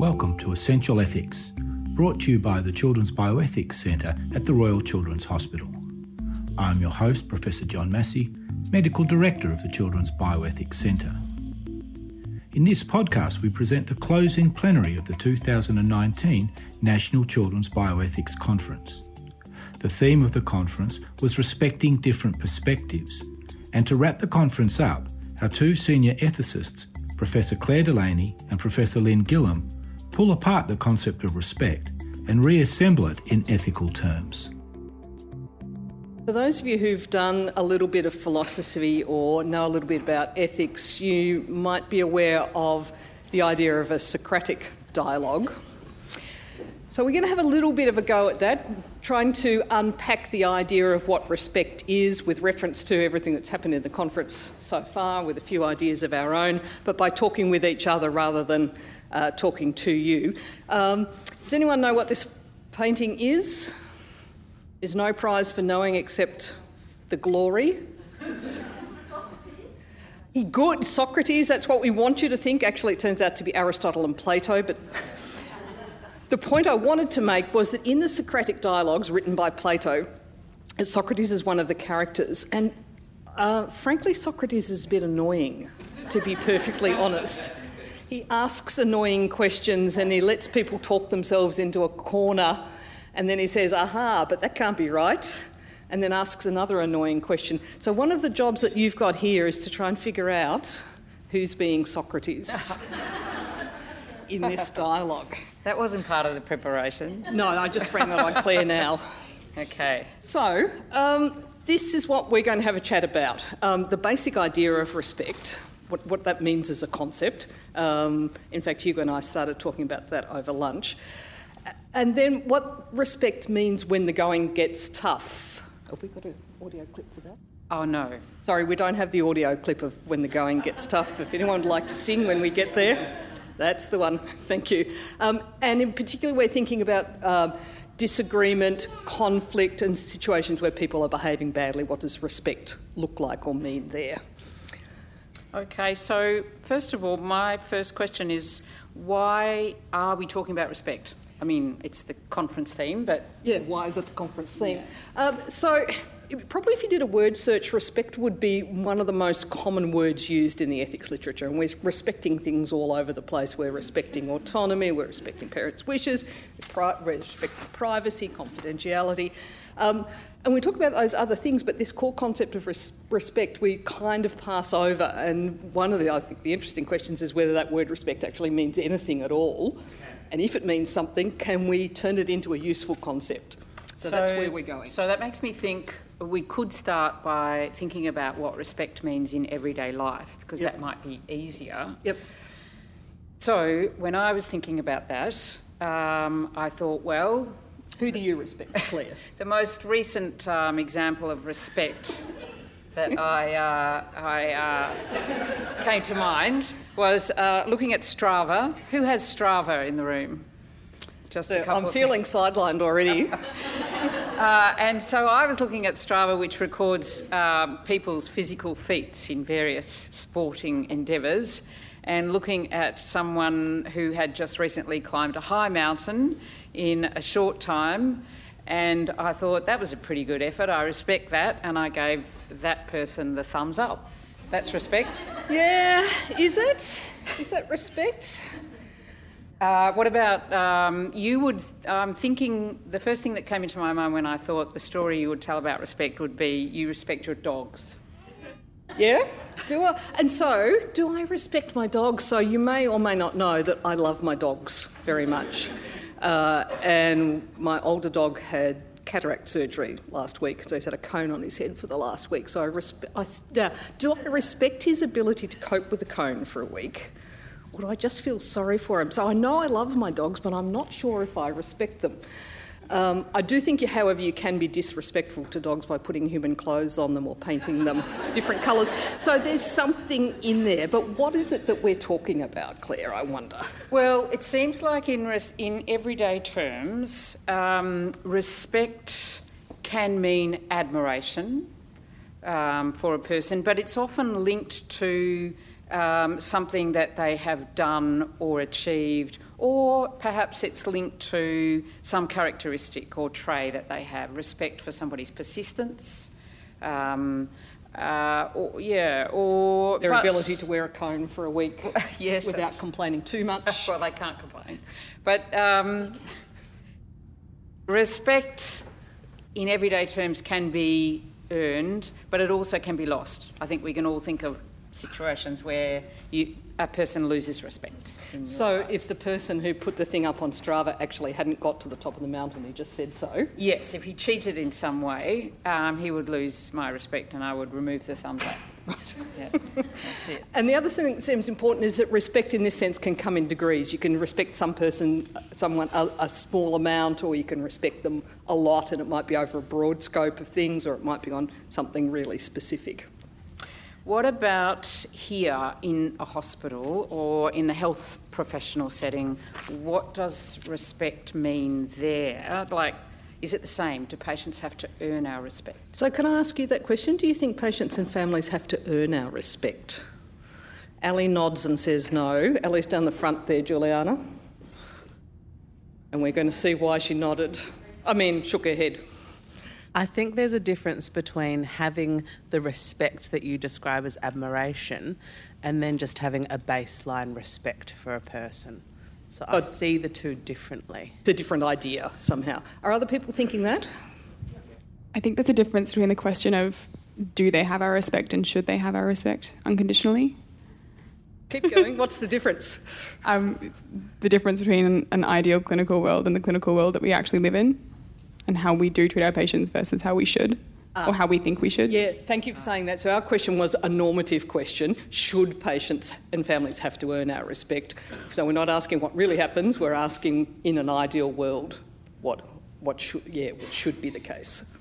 Welcome to Essential Ethics, brought to you by the Children's Bioethics Centre at the Royal Children's Hospital. I'm your host, Professor John Massie, Medical Director of the Children's Bioethics Centre. In this podcast, we present the closing plenary of the 2019 National Children's Bioethics Conference. The theme of the conference was respecting different perspectives, and to wrap the conference up, our two senior ethicists, Professor Clare Delany and Professor Lynn Gillam, pull apart the concept of respect and reassemble it in ethical terms. For those of you who've done a little bit of philosophy or know a little bit about ethics, you might be aware of the idea of a Socratic dialogue. So, we're going to have a little bit of a go at that, trying to unpack the idea of what respect is with reference to everything that's happened in the conference so far, with a few ideas of our own, but by talking with each other rather than uh, talking to you. Um, does anyone know what this painting is? There's no prize for knowing except the glory. Good, Socrates, that's what we want you to think. Actually, it turns out to be Aristotle and Plato, but the point I wanted to make was that in the Socratic dialogues written by Plato, Socrates is one of the characters, and uh, frankly, Socrates is a bit annoying, to be perfectly honest. He asks annoying questions and he lets people talk themselves into a corner, and then he says, Aha, but that can't be right, and then asks another annoying question. So, one of the jobs that you've got here is to try and figure out who's being Socrates in this dialogue. That wasn't part of the preparation. No, I just sprang that on Clare now. Okay. So, um, this is what we're going to have a chat about um, the basic idea of respect, what, what that means as a concept. Um, in fact, Hugo and I started talking about that over lunch. And then what respect means when the going gets tough. Have we got an audio clip for that? Oh, no. Sorry, we don't have the audio clip of when the going gets tough, but if anyone would like to sing when we get there. That's the one. Thank you. Um, and in particular, we're thinking about um, disagreement, conflict, and situations where people are behaving badly. What does respect look like or mean there? Okay, so first of all, my first question is why are we talking about respect? I mean, it's the conference theme, but. Yeah, why is it the conference theme? Yeah. Um, so, probably if you did a word search, respect would be one of the most common words used in the ethics literature. And we're respecting things all over the place. We're respecting autonomy, we're respecting parents' wishes, we're respecting privacy, confidentiality. Um, and we talk about those other things, but this core concept of res- respect we kind of pass over. And one of the, I think, the interesting questions is whether that word respect actually means anything at all. And if it means something, can we turn it into a useful concept? So, so that's where we're going. So that makes me think we could start by thinking about what respect means in everyday life, because yep. that might be easier. Yep. So when I was thinking about that, um, I thought, well, who do you respect, Clare? the most recent um, example of respect that I, uh, I uh, came to mind was uh, looking at Strava. Who has Strava in the room? Just so a couple. I'm feeling sidelined already. Uh, and so I was looking at Strava, which records um, people's physical feats in various sporting endeavours, and looking at someone who had just recently climbed a high mountain in a short time. And I thought that was a pretty good effort. I respect that, and I gave that person the thumbs up. That's respect. Yeah, is it? Is that respect? Uh, what about um, you? Would I'm um, thinking the first thing that came into my mind when I thought the story you would tell about respect would be you respect your dogs. Yeah, do I? And so, do I respect my dogs? So you may or may not know that I love my dogs very much, uh, and my older dog had cataract surgery last week, so he's had a cone on his head for the last week. So I respect. I, do I respect his ability to cope with a cone for a week? or do I just feel sorry for him? So I know I love my dogs, but I'm not sure if I respect them. Um, I do think, however, you can be disrespectful to dogs by putting human clothes on them or painting them different colours. So there's something in there. But what is it that we're talking about, Clare? I wonder. Well, it seems like in res- in everyday terms, um, respect can mean admiration um, for a person, but it's often linked to um, something that they have done or achieved or perhaps it's linked to some characteristic or trait that they have respect for somebody's persistence. Um, uh, or, yeah, or Their ability to wear a cone for a week Yes, without complaining too much. well, they can't complain. But um, respect in everyday terms can be earned, but it also can be lost. I think we can all think of situations where you, a person loses respect. So, if the person who put the thing up on Strava actually hadn't got to the top of the mountain, he just said so. yes, if he cheated in some way, um, he would lose my respect, and I would remove the thumbs up. Right. Yeah, that's it. And the other thing that seems important is that respect in this sense can come in degrees. You can respect some person, someone a, a small amount, or you can respect them a lot, and it might be over a broad scope of things, or it might be on something really specific. What about here in a hospital or in the health professional setting? What does respect mean there? Like, is it the same? Do patients have to earn our respect? So, can I ask you that question? Do you think patients and families have to earn our respect? Ali nods and says no. Ali's down the front there, Juliana. And we're going to see why she nodded. I mean, shook her head. I think there's a difference between having the respect that you describe as admiration and then just having a baseline respect for a person. So I But- see the two differently. It's a different idea somehow. Are other people thinking that? I think there's a difference between the question of do they have our respect and should they have our respect unconditionally. Keep going. What's the difference? Um, the difference between an, an ideal clinical world and the clinical world that we actually live in, and how we do treat our patients versus how we should, or how we think we should. Yeah, thank you for saying that. So, our question was a normative question Should patients and families have to earn our respect? So, we're not asking what really happens, we're asking in an ideal world what, what, should, yeah, what should be the case.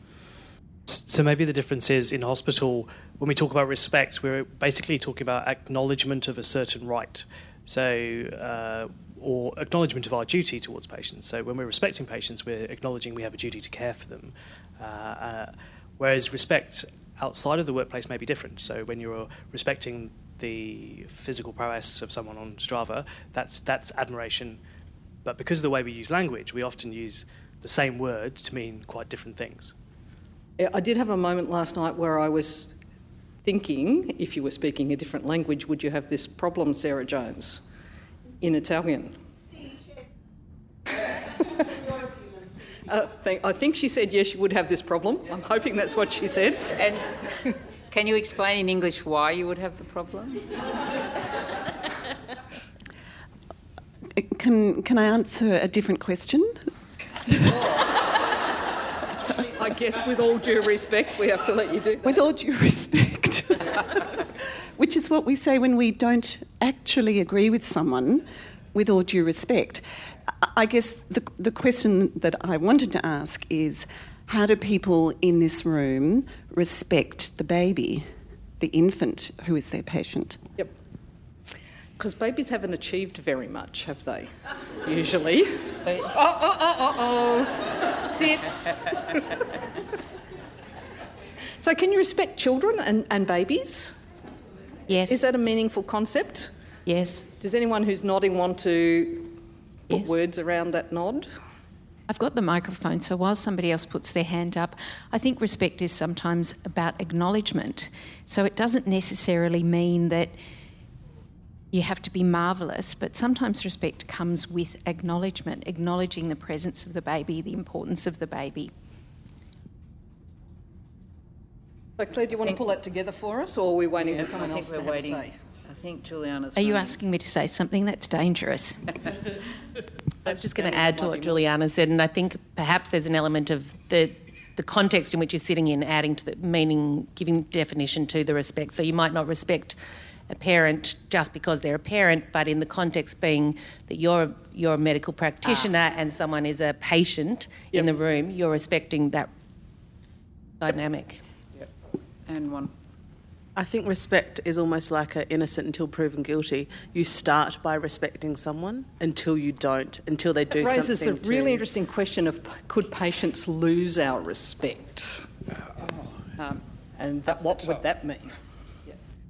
So maybe the difference is in hospital, when we talk about respect, we're basically talking about acknowledgement of a certain right. So, uh, or acknowledgement of our duty towards patients. So when we're respecting patients, we're acknowledging we have a duty to care for them. Uh, uh, whereas respect outside of the workplace may be different. So when you're respecting the physical prowess of someone on Strava, that's that's admiration. But because of the way we use language, we often use the same word to mean quite different things. I did have a moment last night where I was thinking if you were speaking a different language, would you have this problem, Sarah Jones, in Italian? Uh, thank, I think she said yes, you would have this problem. I'm hoping that's what she said. And can you explain in English why you would have the problem? Can, can I answer a different question? I guess, with all due respect, we have to let you do that. With all due respect. Which is what we say when we don't actually agree with someone, with all due respect. I- I guess the, the question that I wanted to ask is how do people in this room respect the baby, the infant who is their patient? Yep. Because babies haven't achieved very much, have they? Usually. So, Oh, uh, oh, uh, oh, uh, oh, oh. Sit. so, can you respect children and, and babies? Yes. Is that a meaningful concept? yes. Does anyone who's nodding want to put Yes. words around that nod? I've got the microphone, so while somebody else puts their hand up, I think respect is sometimes about acknowledgement. So it doesn't necessarily mean that you have to be marvellous, but sometimes respect comes with acknowledgement, acknowledging the presence of the baby, the importance of the baby. So, Clare, do you want to pull that together for us, or are we waiting yeah, for someone else we're to have a say? I think Juliana's. Are you running. asking me to say something that's dangerous? I was just going to add to what Juliana said, and I think perhaps there's an element of the the context in which you're sitting in, adding to the meaning, giving definition to the respect. So you might not respect a parent just because they're a parent, but in the context being that you're you're a medical practitioner ah. and someone is a patient in the room, you're respecting that dynamic. And one. I think respect is almost like a innocent until proven guilty. You start by respecting someone until you don't, until they do It raises the something. to- really interesting question of could patients lose our respect? Um, And that, what would that mean?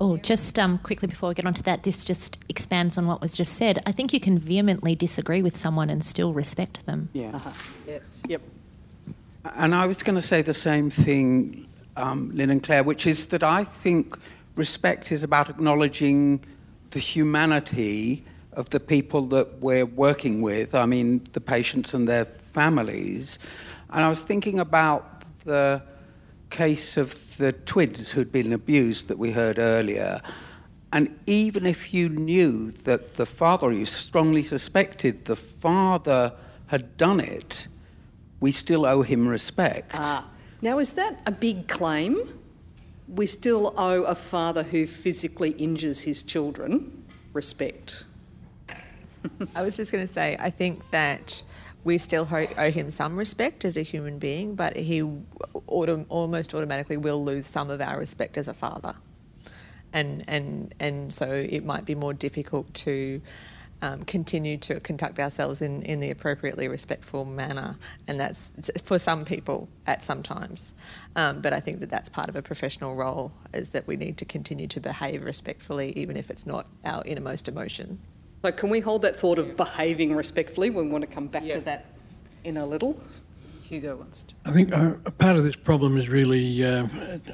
Oh, just um, quickly before we get onto that, this just expands on what was just said. I think you can vehemently disagree with someone and still respect them. Yeah. Uh-huh. Yes. Yep. And I was going to say the same thing, um, Lynn and Clare, which is that I think respect is about acknowledging the humanity of the people that we're working with, I mean, the patients and their families. And I was thinking about the case of the twins who'd been abused that we heard earlier. And even if you knew that the father, you strongly suspected the father had done it, we still owe him respect. Ah. Now, is that a big claim? We still owe a father who physically injures his children respect. I was just going to say, I think that we still owe him some respect as a human being, but he autom- almost automatically will lose some of our respect as a father. And, and, and so it might be more difficult to um, continue to conduct ourselves in, in the appropriately respectful manner. And that's for some people at some times. Um, but I think that that's part of a professional role, is that we need to continue to behave respectfully, even if it's not our innermost emotion. So, can we hold that thought of behaving respectfully? We want to come back to that in a little. Hugo wants to. I think uh, a part of this problem is really uh,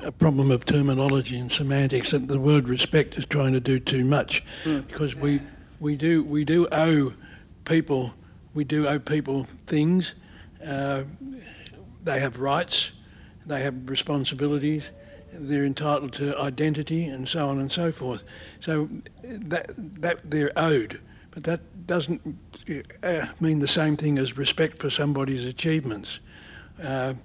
a problem of terminology and semantics. That the word respect is trying to do too much, Mm. because we we do we do owe people we do owe people things. Uh, they have rights, they have responsibilities, they're entitled to identity, and so on and so forth. So that that they're owed, but that doesn't uh, mean the same thing as respect for somebody's achievements. Uh,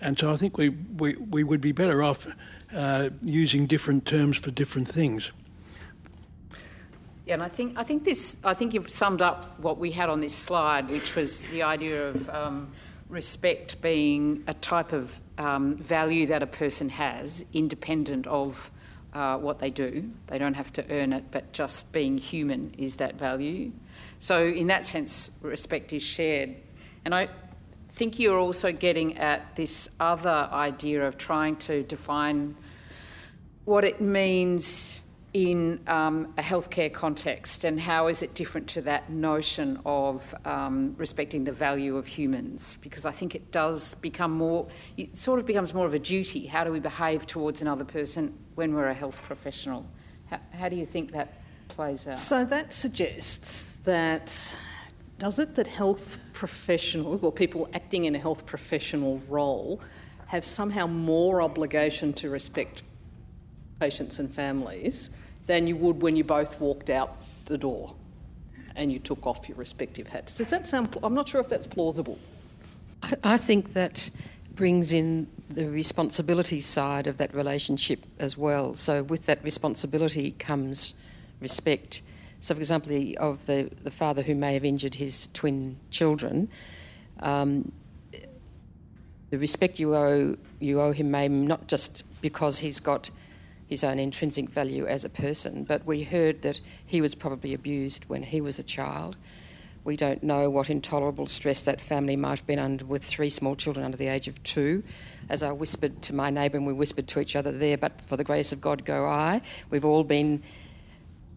and so I think we, we, we would be better off uh, using different terms for different things. Yeah, and I think I think this I think you've summed up what we had on this slide, which was the idea of um, respect being a type of um, value that a person has, independent of uh, what they do. They don't have to earn it, but just being human is that value. So, in that sense, respect is shared. And I think you're also getting at this other idea of trying to define what it means in um, a healthcare context and how is it different to that notion of um, respecting the value of humans? Because I think it does become more it sort of becomes more of a duty. How do we behave towards another person when we're a health professional? How, how do you think that plays out? So that suggests that does it that health professionals or people acting in a health professional role have somehow more obligation to respect patients and families than you would when you both walked out the door and you took off your respective hats. Does that sound? I'm not sure if that's plausible. I, I think that brings in the responsibility side of that relationship as well. So with that responsibility comes respect. So, for example, the, of the, the father who may have injured his twin children, um, the respect you owe you owe him may not just because he's got his own intrinsic value as a person, but we heard that he was probably abused when he was a child. We don't know what intolerable stress that family might have been under with three small children under the age of two. As I whispered to my neighbour, and we whispered to each other there, but for the grace of God go I. We've all been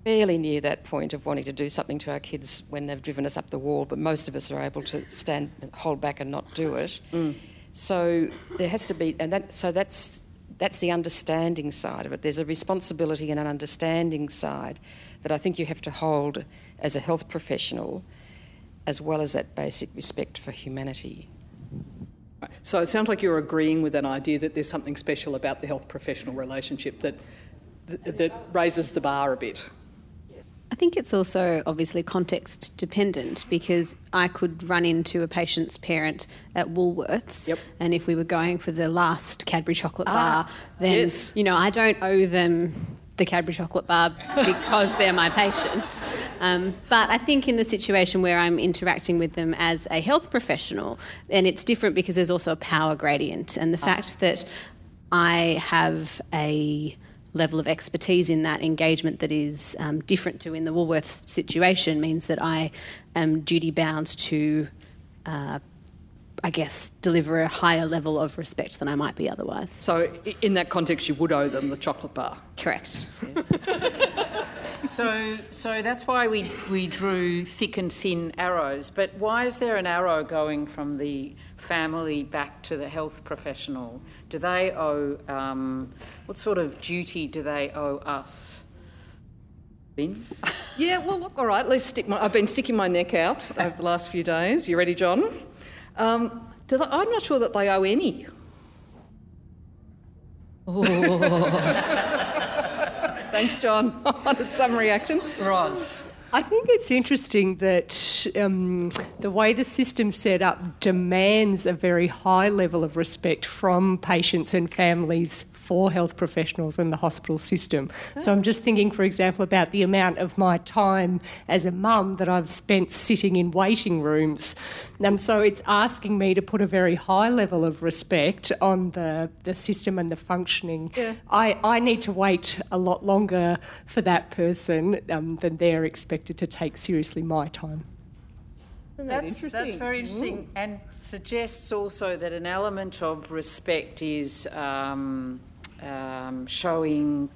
fairly near that point of wanting to do something to our kids when they've driven us up the wall, but most of us are able to stand, hold back, and not do it. Mm. So there has to be, and that, so that's that's the understanding side of it. There's a responsibility and an understanding side that I think you have to hold as a health professional, as well as that basic respect for humanity. So it sounds like you're agreeing with that idea that there's something special about the health professional relationship that, that raises the bar a bit. I think it's also obviously context dependent because I could run into a patient's parent at Woolworths, and if we were going for the last Cadbury chocolate Ah, bar, then yes. you know I don't owe them the Cadbury chocolate bar because they're my patient. Um, but I think in the situation where I'm interacting with them as a health professional, then it's different because there's also a power gradient, and the fact that I have a level of expertise in that engagement that is um, different to in the Woolworths situation means that I am duty bound to uh, I guess, deliver a higher level of respect than I might be otherwise. So, in that context, you would owe them the chocolate bar. Correct. So, so that's why we, we drew thick and thin arrows. But why is there an arrow going from the family back to the health professional? Do they owe, um, what sort of duty do they owe us? Ben? Yeah, well, look, all right, let's stick my, I've been sticking my neck out over the last few days. You ready, John? Um, do they, I'm not sure that they owe any. Thanks, John. I wanted some reaction. Roz. I think it's interesting that um, the way the system's set up demands a very high level of respect from patients and families for health professionals in the hospital system. So I'm just thinking, for example, about the amount of my time as a mum that I've spent sitting in waiting rooms. Um, so it's asking me to put a very high level of respect on the, the system and the functioning. Yeah. I, I need to wait a lot longer for that person um, than they're expected to take seriously my time. That's, that's very interesting and suggests also that an element of respect is um, um, showing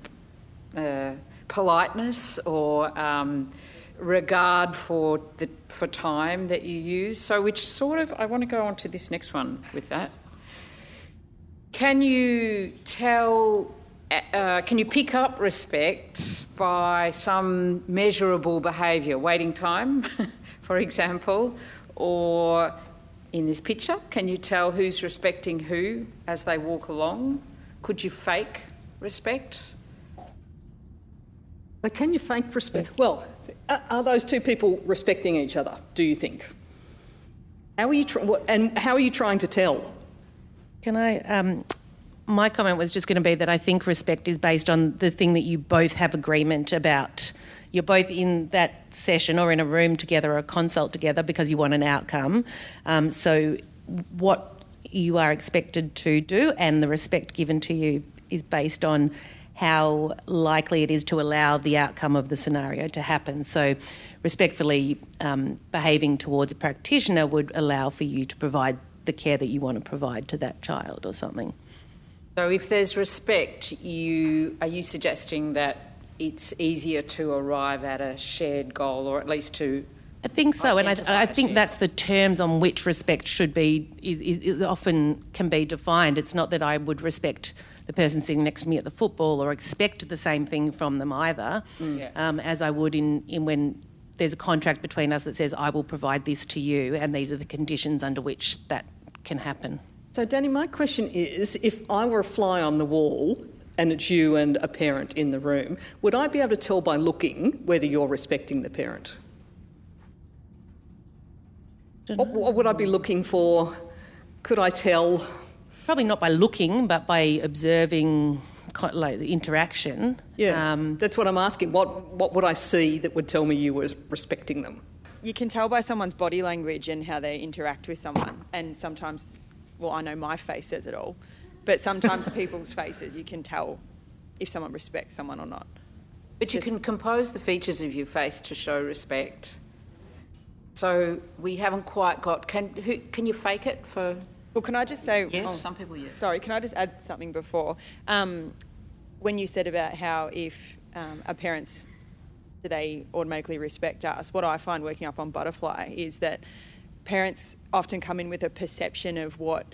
uh, politeness or um, regard for the for time that you use. So, which sort of I want to go on to this next one with that. Can you tell? Uh, can you pick up respect by some measurable behaviour, waiting time, for example, or in this picture, can you tell who's respecting who as they walk along? Could you fake respect? But can you fake respect? Well, are, are those two people respecting each other? Do you think? How are you tr- what, and how are you trying to tell? Can I? Um, my comment was just going to be that I think respect is based on the thing that you both have agreement about. You're both in that session or in a room together or a consult together because you want an outcome. Um, so, what you are expected to do and the respect given to you is based on how likely it is to allow the outcome of the scenario to happen. So, respectfully um, behaving towards a practitioner would allow for you to provide the care that you want to provide to that child or something. So, if there's respect, you are you suggesting that it's easier to arrive at a shared goal, or at least to I think so, and I, I think that's the terms on which respect should be is, is, is often can be defined. It's not that I would respect the person sitting next to me at the football or expect the same thing from them either, Mm. Yeah. um, as I would in, in when there's a contract between us that says I will provide this to you, and these are the conditions under which that can happen. So, Danny, my question is if I were a fly on the wall and it's you and a parent in the room, would I be able to tell by looking whether you're respecting the parent? What, what would I be looking for? Could I tell? Probably not by looking, but by observing like the interaction. Yeah, Um, that's what I'm asking. What what would I see that would tell me you were respecting them? You can tell by someone's body language and how they interact with someone. And sometimes, well, I know my face says it all, but sometimes people's faces, you can tell if someone respects someone or not. But you can compose the features of your face to show respect. So we haven't quite got. Can who, can you fake it for? Well, can I just say? Yes, oh, some people yes. Sorry, can I just add something before? Um, when you said about how if um, our parents do they automatically respect us, what I find working up on Butterfly is that parents often come in with a perception of what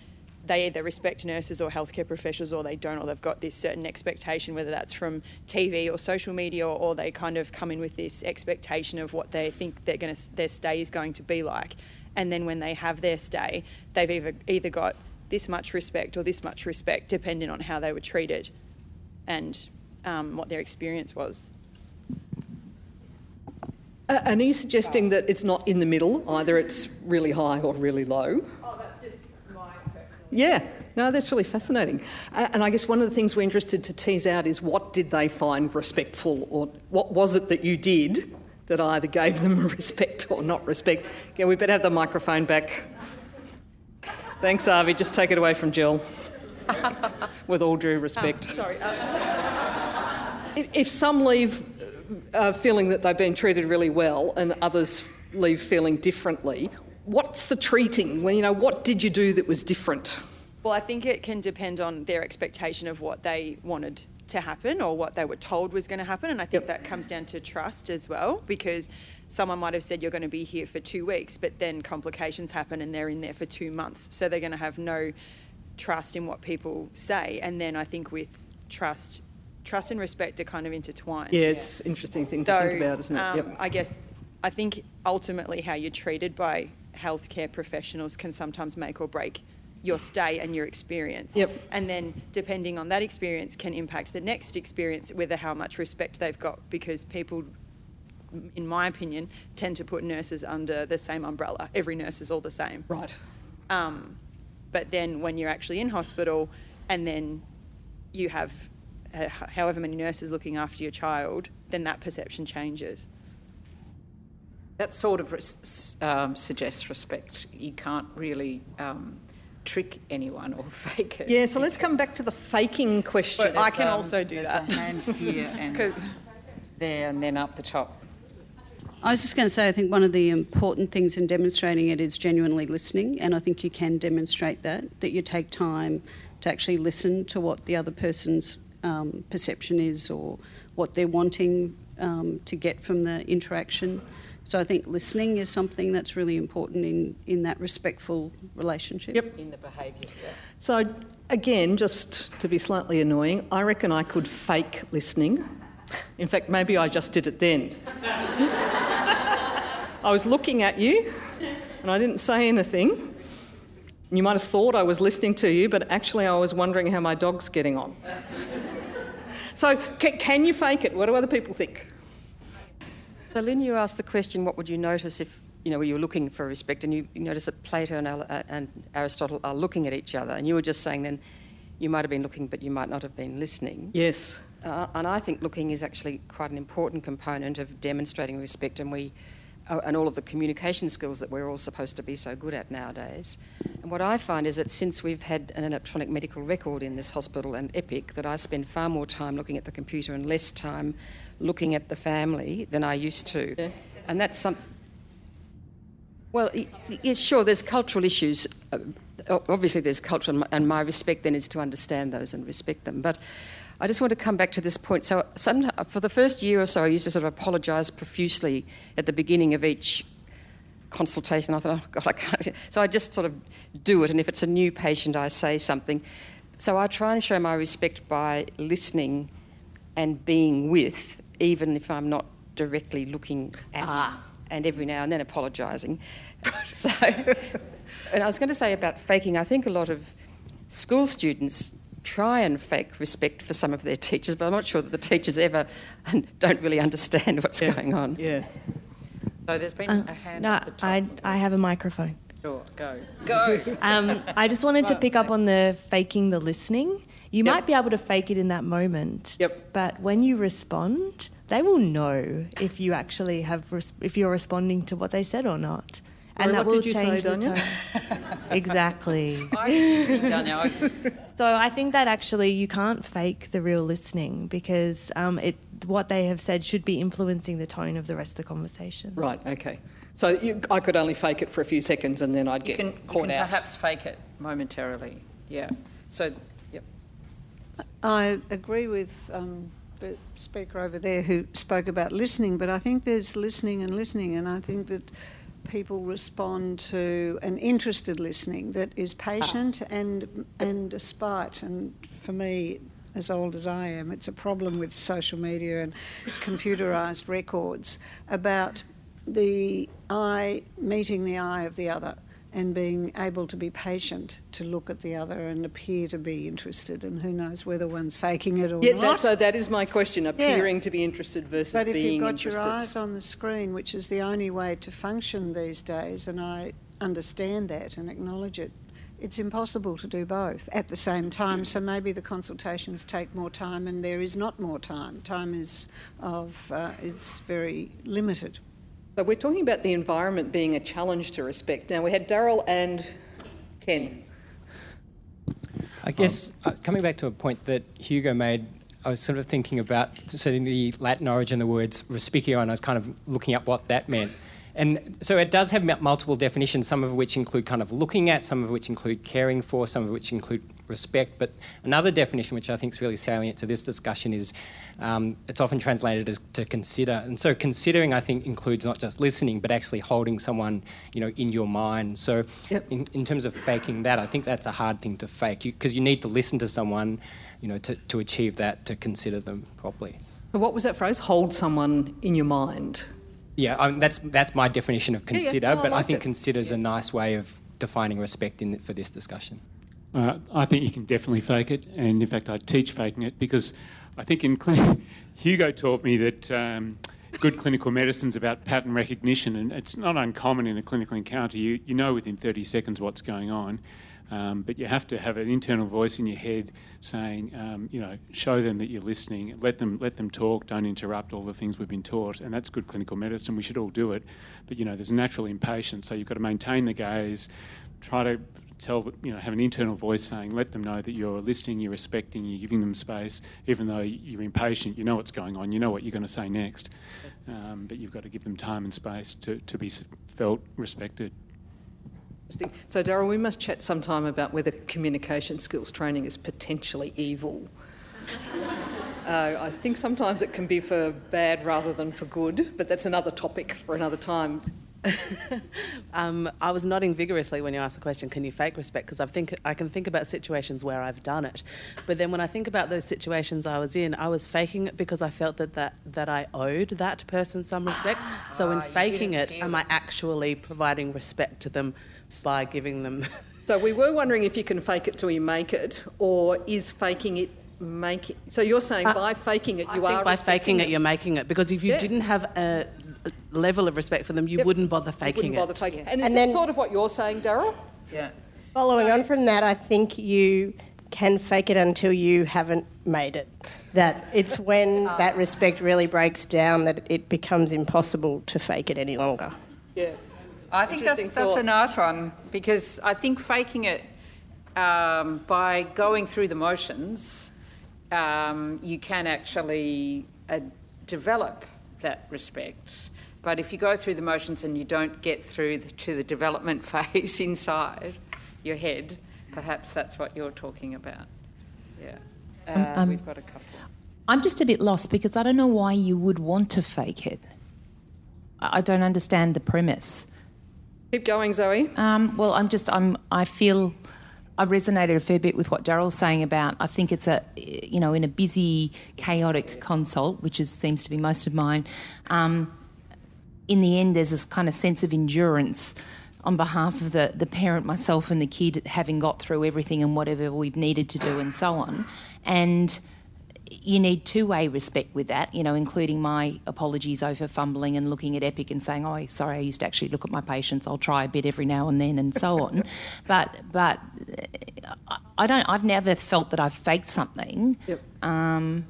they either respect nurses or healthcare professionals or they don't, or they've got this certain expectation, whether that's from TV or social media, or, or they kind of come in with this expectation of what they think they're going to, their stay is going to be like. And then when they have their stay, they've either, either got this much respect or this much respect, depending on how they were treated and um, what their experience was. Uh, and are you suggesting that it's not in the middle? Either it's really high or really low? Oh, Yeah, no, that's really fascinating. Uh, and I guess one of the things we're interested to tease out is what did they find respectful, or what was it that you did that either gave them respect or not respect? Yeah, we better have the microphone back. Thanks, Avi. Just take it away from Jill. With all due respect. Sorry. If, if some leave uh, feeling that they've been treated really well and others leave feeling differently, what's the treating? Well, you know, what did you do that was different? Well, I think it can depend on their expectation of what they wanted to happen or what they were told was going to happen. And I think that comes down to trust as well, because someone might have said you're going to be here for two weeks, but then complications happen and they're in there for two months. So they're going to have no trust in what people say. And then I think with trust, trust and respect are kind of intertwined. Yeah, it's an interesting thing to So, think about, isn't it? um, Yep. I guess I think ultimately how you're treated by healthcare professionals can sometimes make or break your stay and your experience. Yep. And then depending on that experience can impact the next experience, whether how much respect they've got, because people, in my opinion, tend to put nurses under the same umbrella. Every nurse is all the same. Right. Um, but then when you're actually in hospital and then you have uh, however many nurses looking after your child, then that perception changes. That sort of res- um, suggests respect. You can't really um, trick anyone or fake it. Yeah, so let's come back to the faking question. But I can Um, also do there's that. a hand here and 'Cause- there and then up the top. I was just going to say, I think one of the important things in demonstrating it is genuinely listening, and I think you can demonstrate that, that you take time to actually listen to what the other person's um, perception is or what they're wanting um, to get from the interaction. So I think listening is something that's really important in, in that respectful relationship. Yep. In the behaviour, yeah. So, again, just to be slightly annoying, I reckon I could fake listening. In fact, maybe I just did it then. I was looking at you and I didn't say anything. You might have thought I was listening to you, but actually I was wondering how my dog's getting on. So, ca- can you fake it? What do other people think? So, Lynn, you asked the question, what would you notice if you know you were looking for respect, and you, you notice that Plato and, Al- uh, and Aristotle are looking at each other, and you were just saying then you might have been looking, but you might not have been listening. Yes. Uh, and I think looking is actually quite an important component of demonstrating respect, and we, uh, and all of the communication skills that we're all supposed to be so good at nowadays. And what I find is that since we've had an electronic medical record in this hospital and Epic, that I spend far more time looking at the computer and less time looking at the family than I used to. And that's some. Well, yes, sure. There's cultural issues. Uh, obviously, there's culture, and my- respect then is to understand those and respect them. But I just want to come back to this point. So, for the first year or so, I used to sort of apologise profusely at the beginning of each consultation. I thought, oh God, I can't. So I just sort of do it, and if it's a new patient, I say something. So I try and show my respect by listening and being with, even if I'm not directly looking at, and every now and then apologising. so, and I was going to say about faking. I think a lot of school students try and fake respect for some of their teachers, but I'm not sure that the teachers ever don't really understand what's going on. Yeah. So there's been Uh, a hand no, at the top. I, I have a microphone. Sure, go. Go. Um, I just wanted to pick up on the faking the listening. You might be able to fake it in that moment. Yep. But when you respond, they will know if you actually have res- if you're responding to what they said or not. And Sorry, that what will did you say, change the tone. exactly. I was listening, Danya, I was listening. So I think that actually you can't fake the real listening because um, it what they have said should be influencing the tone of the rest of the conversation. Right, okay. So you, I could only fake it for a few seconds and then I'd You get can, you caught can out. perhaps fake it momentarily. Yeah. So, yep. I agree with um, the speaker over there who spoke about listening, but I think there's listening and listening, and I think that people respond to an interested listening that is patient and and despite. And for me, as old as I am, it's a problem with social media and computerised records about the eye meeting the eye of the other and being able to be patient to look at the other and appear to be interested and who knows whether one's faking it or Yeah, not. that, so that is my question, appearing to be interested versus being interested. But if you've got interested. your eyes on the screen, which is the only way to function these days, and I understand that and acknowledge it, it's impossible to do both at the same time. So maybe the consultations take more time, and there is not more time. Time is of uh, is very limited. So we're talking about the environment being a challenge to respect. Now we had Daryl and Ken. I guess uh, coming back to a point that Hugo made, I was sort of thinking about so the Latin origin of the words respicio, and I was kind of looking up what that meant. And so it does have multiple definitions, some of which include kind of looking at, some of which include caring for, some of which include respect. But another definition, which I think is really salient to this discussion, is um, it's often translated as to consider. And so considering, I think, includes not just listening, but actually holding someone, you know, in your mind. So yep. in, in terms of faking that, I think that's a hard thing to fake because you, you need to listen to someone, you know, to, to achieve that, to consider them properly. What was that phrase? Hold someone in your mind. Yeah, um, that's that's my definition of consider, yeah, yeah. No, but I, I think consider is yeah. a nice way of defining respect in, for this discussion. Uh, I think you can definitely fake it, and in fact, I teach faking it because I think in clin- Hugo taught me that um, good clinical medicine is about pattern recognition, and it's not uncommon in a clinical encounter. You you know within 30 seconds what's going on. Um, but you have to have an internal voice in your head saying, um, you know, show them that you're listening, let them let them talk, don't interrupt all the things we've been taught, and that's good clinical medicine. We should all do it, but you know, there's a natural impatience, so you've got to maintain the gaze, try to tell you know have an internal voice saying, let them know that you're listening, you're respecting, you're giving them space, even though you're impatient, you know what's going on, you know what you're going to say next, um, but you've got to give them time and space to, to be felt respected. So, Daryl, we must chat sometime about whether communication skills training is potentially evil. uh, I think sometimes it can be for bad rather than for good, but that's another topic for another time. um, I was nodding vigorously when you asked the question, can you fake respect? Because I think I can think about situations where I've done it. But then when I think about those situations I was in, I was faking it because I felt that, that, that I owed that person some respect. so in ah, faking it, am I actually providing respect to them by giving them. so we were wondering if you can fake it till you make it, or is faking it making? So you're saying uh, by faking it, you are by faking it, it, you're making it because if you yeah. didn't have a level of respect for them, you yep. wouldn't bother faking wouldn't bother it. Faking. Yes. And is and that sort of what you're saying, Daryl? Yeah. Following so, on from that, I think you can fake it until you haven't made it. That it's when uh, that respect really breaks down that it becomes impossible to fake it any longer. Yeah. I think that's, that's a nice one because I think faking it um, by going through the motions, um, you can actually uh, develop that respect. But if you go through the motions and you don't get through the, to the development phase inside your head, perhaps that's what you're talking about. Yeah. Um, uh, um, we've got a couple. I'm just a bit lost because I don't know why you would want to fake it. I don't understand the premise. Keep going, Zoe. Um, well, I'm just, I'm, I feel I resonated a fair bit with what Daryl's saying about. I think it's a, you know, in a busy, chaotic consult, which is, seems to be most of mine. Um, in the end, there's this kind of sense of endurance on behalf of the, the parent, myself, and the kid having got through everything and whatever we've needed to do, and so on. And you need two-way respect with that, you know, including my apologies over fumbling and looking at Epic and saying, "Oh, sorry, I used to actually look at my patients. I'll try a bit every now and then," and so on. but but I don't. I've never felt that I've faked something. Yep. Um,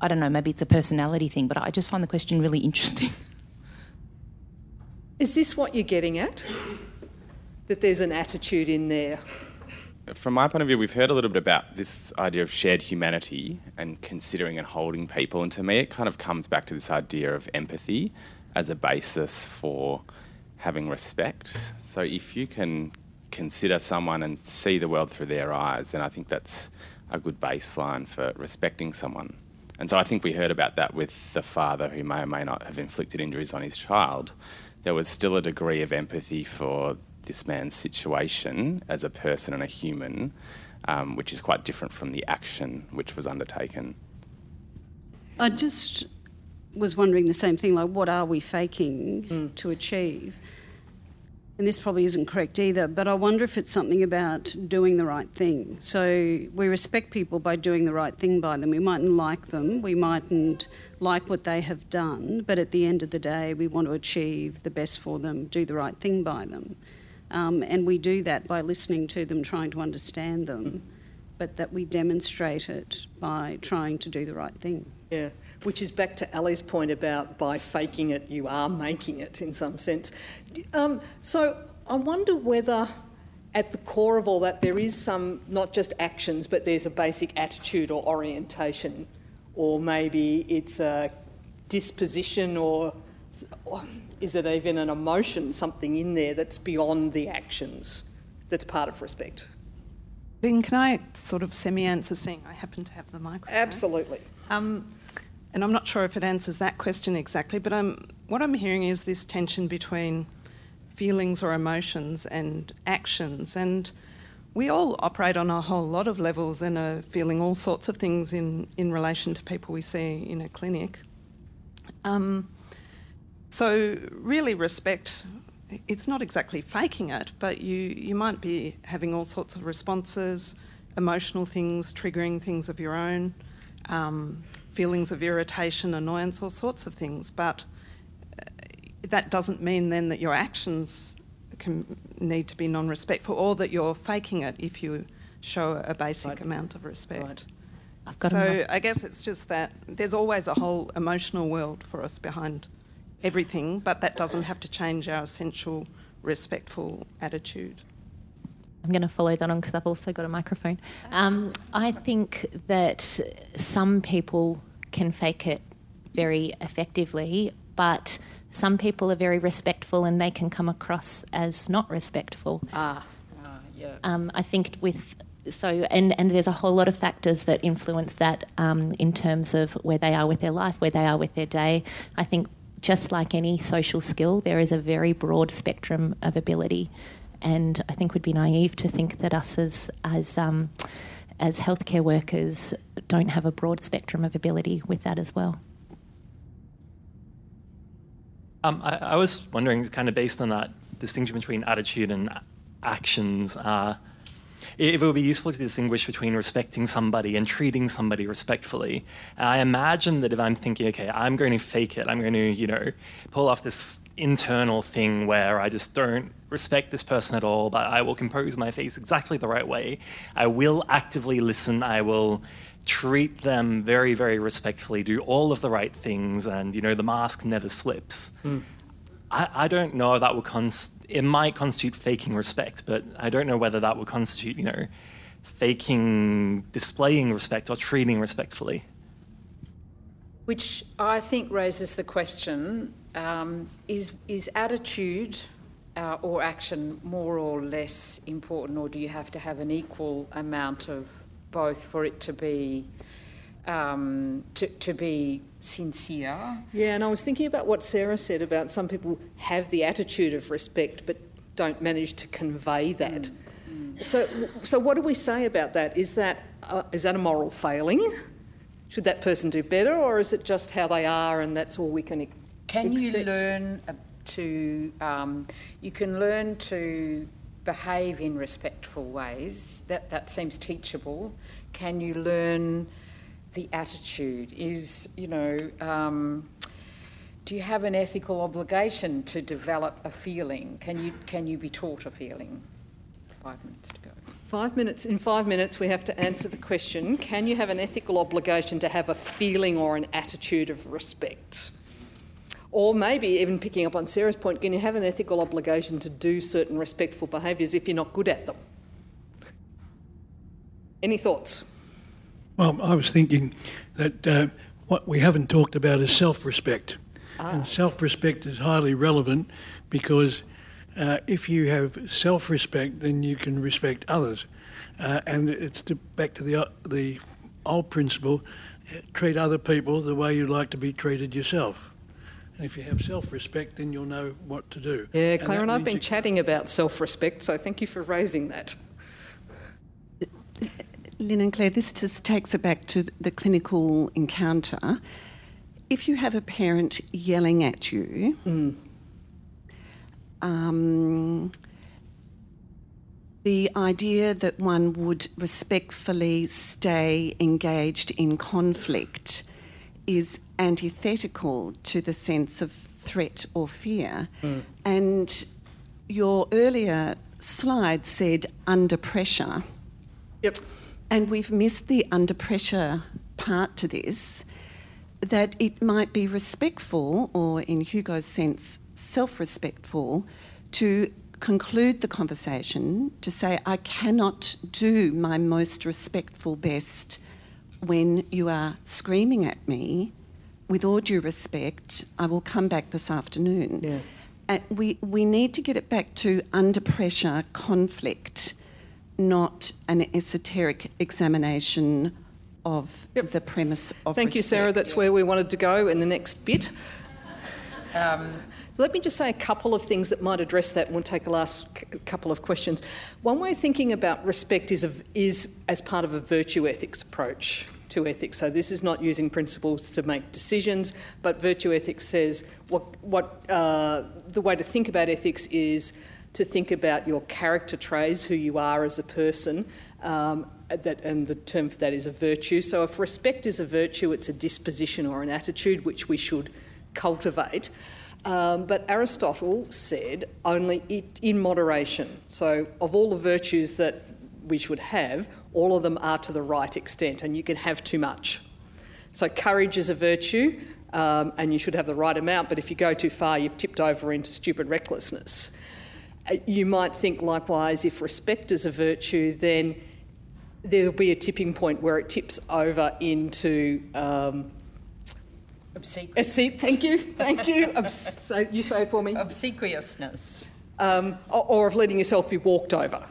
I don't know. Maybe it's a personality thing, but I just find the question really interesting. Is this what you're getting at? That there's an attitude in there from my point of view, we've heard a little bit about this idea of shared humanity and considering and holding people. And to me, it kind of comes back to this idea of empathy as a basis for having respect. So if you can consider someone and see the world through their eyes, then I think that's a good baseline for respecting someone. And so I think we heard about that with the father who may or may not have inflicted injuries on his child. There was still a degree of empathy for this man's situation as a person and a human, um, which is quite different from the action which was undertaken. I just was wondering the same thing like, what are we faking mm. to achieve? And this probably isn't correct either, but I wonder if it's something about doing the right thing. So we respect people by doing the right thing by them. We mightn't like them, we mightn't like what they have done, but at the end of the day, we want to achieve the best for them, do the right thing by them. Um, and we do that by listening to them, trying to understand them, but that we demonstrate it by trying to do the right thing. Yeah, which is back to Ali's point about by faking it, you are making it in some sense. Um, so I wonder whether at the core of all that there is some, not just actions, but there's a basic attitude or orientation, or maybe it's a disposition or is it even an emotion, something in there that's beyond the actions, that's part of respect? Lynn, can I sort of semi-answer, seeing I happen to have the microphone? Absolutely. Um, and I'm not sure if it answers that question exactly, but I'm, what I'm hearing is this tension between feelings or emotions and actions. And we all operate on a whole lot of levels and are feeling all sorts of things in, in relation to people we see in a clinic. Um, so, really, respect, it's not exactly faking it, but you, you might be having all sorts of responses, emotional things, triggering things of your own, um, feelings of irritation, annoyance, all sorts of things. But uh, that doesn't mean then that your actions can need to be non respectful or that you're faking it if you show a basic right. amount of respect. Right. so I guess it's just that there's always a whole emotional world for us behind everything, but that doesn't have to change our essential respectful attitude. I'm going to follow that on because I've also got a microphone. Um, I think that some people can fake it very effectively, but some people are very respectful and they can come across as not respectful. Ah, ah yeah. Um, I think with so and and there's a whole lot of factors that influence that um, in terms of where they are with their life, where they are with their day. I think just like any social skill, there is a very broad spectrum of ability, and I think we'd be naive to think that us as as um, as healthcare workers don't have a broad spectrum of ability with that as well. Um, I, I, was wondering, kind of based on that distinction between attitude and actions, uh, it would be useful to distinguish between respecting somebody and treating somebody respectfully. I imagine that if I'm thinking, okay, I'm going to fake it, I'm going to, you know, pull off this internal thing where I just don't respect this person at all, but I will compose my face exactly the right way. I will actively listen. I will treat them very, very respectfully, do all of the right things, and you know the mask never slips. Mm. I, I, don't know that would const- it might constitute faking respect, but I don't know whether that would constitute you know faking displaying respect or treating respectfully. Which I think raises the question: um, is is attitude? Uh, or action more or less important, or do you have to have an equal amount of both for it to be um, to, to be sincere. Yeah, and I was thinking about what Sarah said about some people have the attitude of respect but don't manage to convey that. Mm. Mm. So, so what do we say about that? Is that uh, is that a moral failing? Should that person do better, or is it just how they are and that's all we can? Can expect? you learn to? Um, you can learn to behave in respectful ways. That, that seems teachable. Can you learn the attitude? Is, you know, um, do you have an ethical obligation to develop a feeling? Can you, can you be taught a feeling? Five minutes to go. Five minutes. In five minutes, we have to answer the question can you have an ethical obligation to have a feeling or an attitude of respect? Or maybe even picking up on Sarah's point, can you have an ethical obligation to do certain respectful behaviours if you're not good at them? Any thoughts? Well, I was thinking that uh, what we haven't talked about is self respect. Ah. And self respect is highly relevant because uh, if you have self respect, then you can respect others. Uh, and it's to, back to the, uh, the old principle treat other people the way you'd like to be treated yourself. And if you have self respect, then you'll know what to do. Yeah, Clare and, and I've been chatting about self respect, so thank you for raising that. Lynn and Clare, this just takes it back to the clinical encounter. If you have a parent yelling at you, mm. um, the idea that one would respectfully stay engaged in conflict is antithetical to the sense of threat or fear. Mm. And your earlier slide said under pressure. Yep. And we've missed the under pressure part to this that it might be respectful, or in Hugo's sense, self respectful, to conclude the conversation to say, I cannot do my most respectful best when you are screaming at me with all due respect, I will come back this afternoon. Yeah. Uh, we, we need to get it back to under pressure conflict, not an esoteric examination of yep. the premise of Thank respect. you, Sarah. That's where we wanted to go in the next bit. Um, let me just say a couple of things that might address that, and we'll take the last c- couple of questions. One way of thinking about respect is, a, is as part of a virtue ethics approach to ethics. So this is not using principles to make decisions, but virtue ethics says what, what uh, the way to think about ethics is to think about your character traits, who you are as a person, um, that, and the term for that is a virtue. So if respect is a virtue, it's a disposition or an attitude which we should cultivate. Um, but Aristotle said only it, in moderation. So, of all the virtues that we should have, all of them are to the right extent, and you can have too much. So, courage is a virtue, um, and you should have the right amount, but if you go too far, you've tipped over into stupid recklessness. Uh, you might think, likewise, if respect is a virtue, then there'll be a tipping point where it tips over into um, Obsequious. thank you, thank you. Obs- you say it for me. Obsequiousness. Um, or, or, of letting yourself be walked over.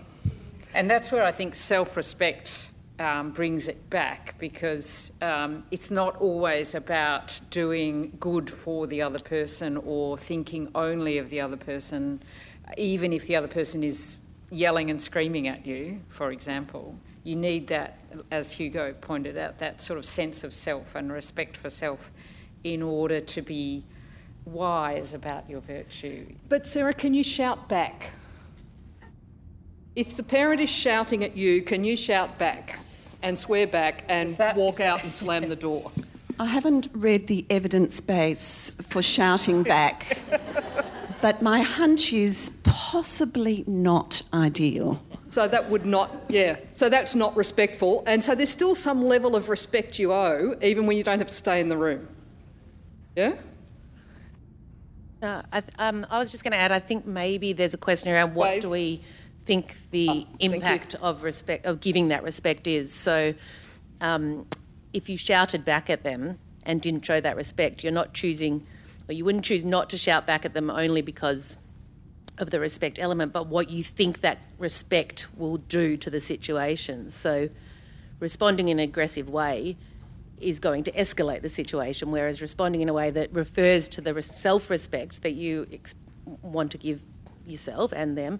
And that's where I think self respect um, brings it back because um, it's not always about doing good for the other person or thinking only of the other person, even if the other person is yelling and screaming at you, for example. You need that, as Hugo pointed out, that sort of sense of self and respect for self in order to be wise about your virtue. But, Sarah, can you shout back? If the parent is shouting at you, can you shout back and swear back and that, walk out and slam the door? I haven't read the evidence base for shouting back, but my hunch is possibly not ideal. So that would not, yeah. So that's not respectful. And so there's still some level of respect you owe, even when you don't have to stay in the room. Yeah? Uh, I, um, I, was just going to add. I think maybe there's a question around what Wave. do we think the oh, impact of respect of giving that respect is. So, um, if you shouted back at them and didn't show that respect, you're not choosing, or you wouldn't choose not to shout back at them only because of the respect element, but what you think that respect will do to the situation. So, responding in an aggressive way is going to escalate the situation, whereas responding in a way that refers to the self respect that you ex- want to give yourself and them.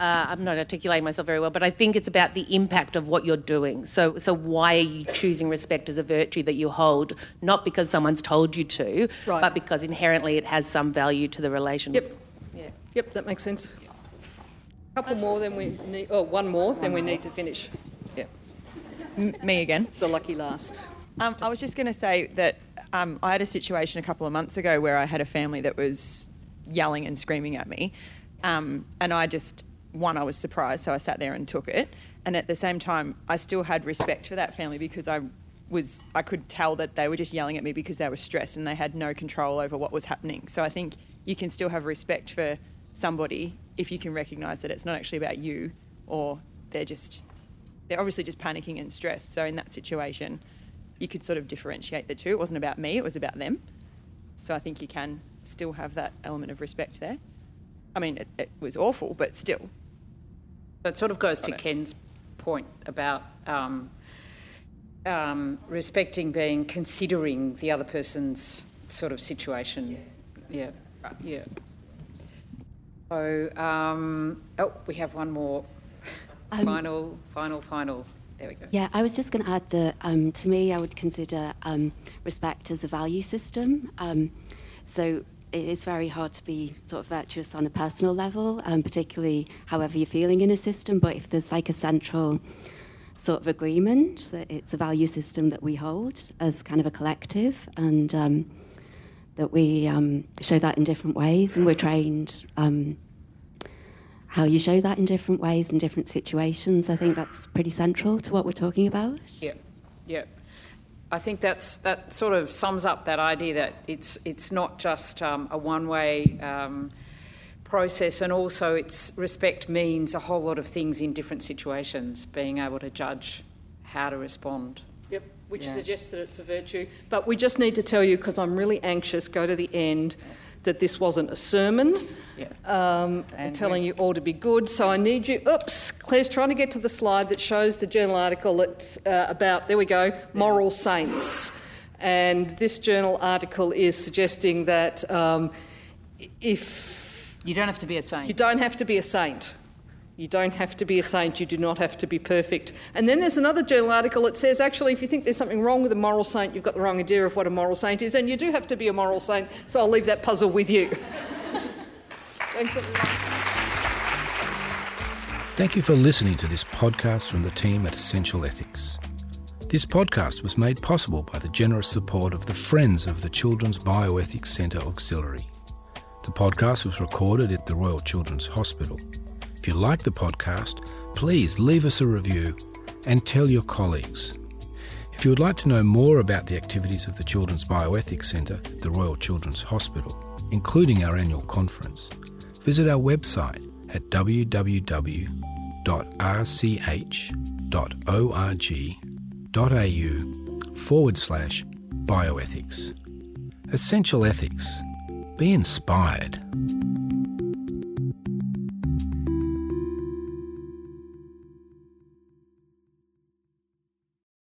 Uh, I'm not articulating myself very well, but I think it's about the impact of what you're doing. So, so why are you choosing respect as a virtue that you hold, not because someone's told you to, right. but because inherently it has some value to the relationship? Yep. Yeah. Yep, that makes sense. A couple more, then we need. Oh, one more, then we need to finish. M- me again. The lucky last. Um, I was just going to say that um, I had a situation a couple of months ago where I had a family that was yelling and screaming at me. Um, and I just, one, I was surprised, so I sat there and took it. And at the same time, I still had respect for that family because I was, I could tell that they were just yelling at me because they were stressed and they had no control over what was happening. So I think you can still have respect for somebody if you can recognise that it's not actually about you or they're just they're obviously just panicking and stressed. So in that situation, you could sort of differentiate the two. It wasn't about me, it was about them. So I think you can still have that element of respect there. I mean, it, it was awful, but still. So it sort of goes to it. Ken's point about um, um, respecting being considering the other person's sort of situation. Yeah, yeah. So, um, oh, we have one more um, final, final, final. There we go. Yeah, I was just going to add that um, to me, I would consider um, respect as a value system. Um, so it is very hard to be sort of virtuous on a personal level, um, particularly however you're feeling in a system. But if there's like a central sort of agreement that it's a value system that we hold as kind of a collective and um, that we um, show that in different ways and we're trained um, how you show that in different ways in different situations. I think that's pretty central to what we're talking about. Yeah, yeah. I think that's that sort of sums up that idea that it's it's not just um, a one-way um, process, and also it's respect means a whole lot of things in different situations. Being able to judge how to respond. Yep. which Yeah. suggests that it's a virtue. But we just need to tell you, because I'm really anxious, go to the end, that this wasn't a sermon. Um, telling you all to be good. So I need you. Oops, Clare's trying to get to the slide that shows the journal article that's uh, about. There we go. Moral saints. And this journal article is suggesting that um, if You don't have to be a saint. you don't have to be a saint. You don't have to be a saint. You do not have to be perfect. And then there's another journal article that says actually, if you think there's something wrong with a moral saint, you've got the wrong idea of what a moral saint is. And you do have to be a moral saint. So I'll leave that puzzle with you. Thanks. Thank you for listening to this podcast from the team at Essential Ethics. This podcast was made possible by the generous support of the Friends of the Children's Bioethics Centre Auxiliary. The podcast was recorded at the Royal Children's Hospital. If you like the podcast, please leave us a review and tell your colleagues. If you would like to know more about the activities of the Children's Bioethics Centre, the Royal Children's Hospital, including our annual conference, visit our website at www.rch.org.au forward slash bioethics. Essential Ethics. Be inspired.